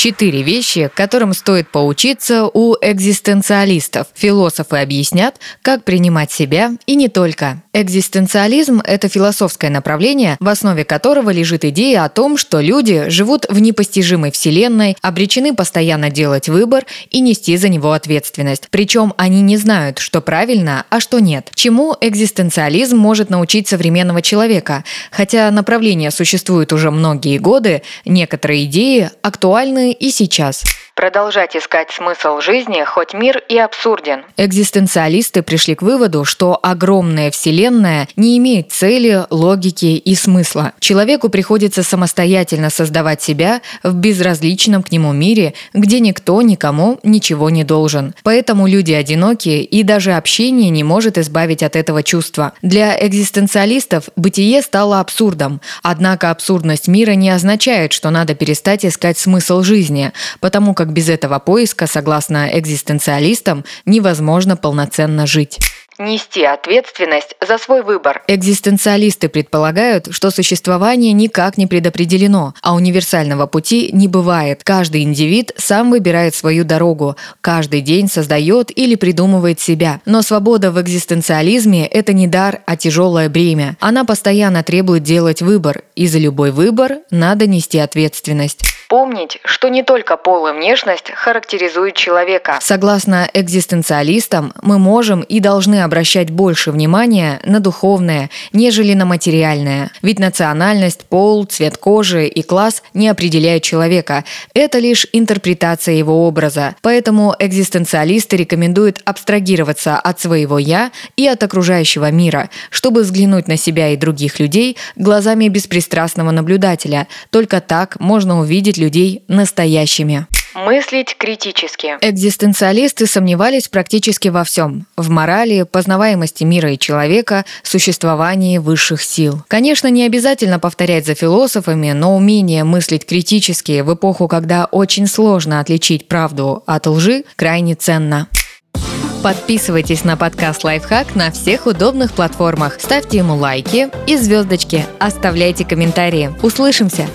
Четыре вещи, которым стоит поучиться у экзистенциалистов. Философы объяснят, как принимать себя и не только. Экзистенциализм – это философское направление, в основе которого лежит идея о том, что люди живут в непостижимой вселенной, обречены постоянно делать выбор и нести за него ответственность. Причем они не знают, что правильно, а что нет. Чему экзистенциализм может научить современного человека? Хотя направление существует уже многие годы, некоторые идеи актуальны и сейчас. Продолжать искать смысл жизни, хоть мир и абсурден. Экзистенциалисты пришли к выводу, что огромная вселенная не имеет цели, логики и смысла. Человеку приходится самостоятельно создавать себя в безразличном к нему мире, где никто никому ничего не должен. Поэтому люди одинокие, и даже общение не может избавить от этого чувства. Для экзистенциалистов бытие стало абсурдом. Однако абсурдность мира не означает, что надо перестать искать смысл жизни, потому как без этого поиска, согласно экзистенциалистам, невозможно полноценно жить нести ответственность за свой выбор. Экзистенциалисты предполагают, что существование никак не предопределено, а универсального пути не бывает. Каждый индивид сам выбирает свою дорогу, каждый день создает или придумывает себя. Но свобода в экзистенциализме – это не дар, а тяжелое бремя. Она постоянно требует делать выбор, и за любой выбор надо нести ответственность. Помнить, что не только пол и внешность характеризуют человека. Согласно экзистенциалистам, мы можем и должны обращать больше внимания на духовное, нежели на материальное. Ведь национальность, пол, цвет кожи и класс не определяют человека. Это лишь интерпретация его образа. Поэтому экзистенциалисты рекомендуют абстрагироваться от своего «я» и от окружающего мира, чтобы взглянуть на себя и других людей глазами беспристрастного наблюдателя. Только так можно увидеть людей настоящими. Мыслить критически. Экзистенциалисты сомневались практически во всем. В морали, познаваемости мира и человека, существовании высших сил. Конечно, не обязательно повторять за философами, но умение мыслить критически в эпоху, когда очень сложно отличить правду от лжи, крайне ценно. Подписывайтесь на подкаст «Лайфхак» на всех удобных платформах. Ставьте ему лайки и звездочки. Оставляйте комментарии. Услышимся!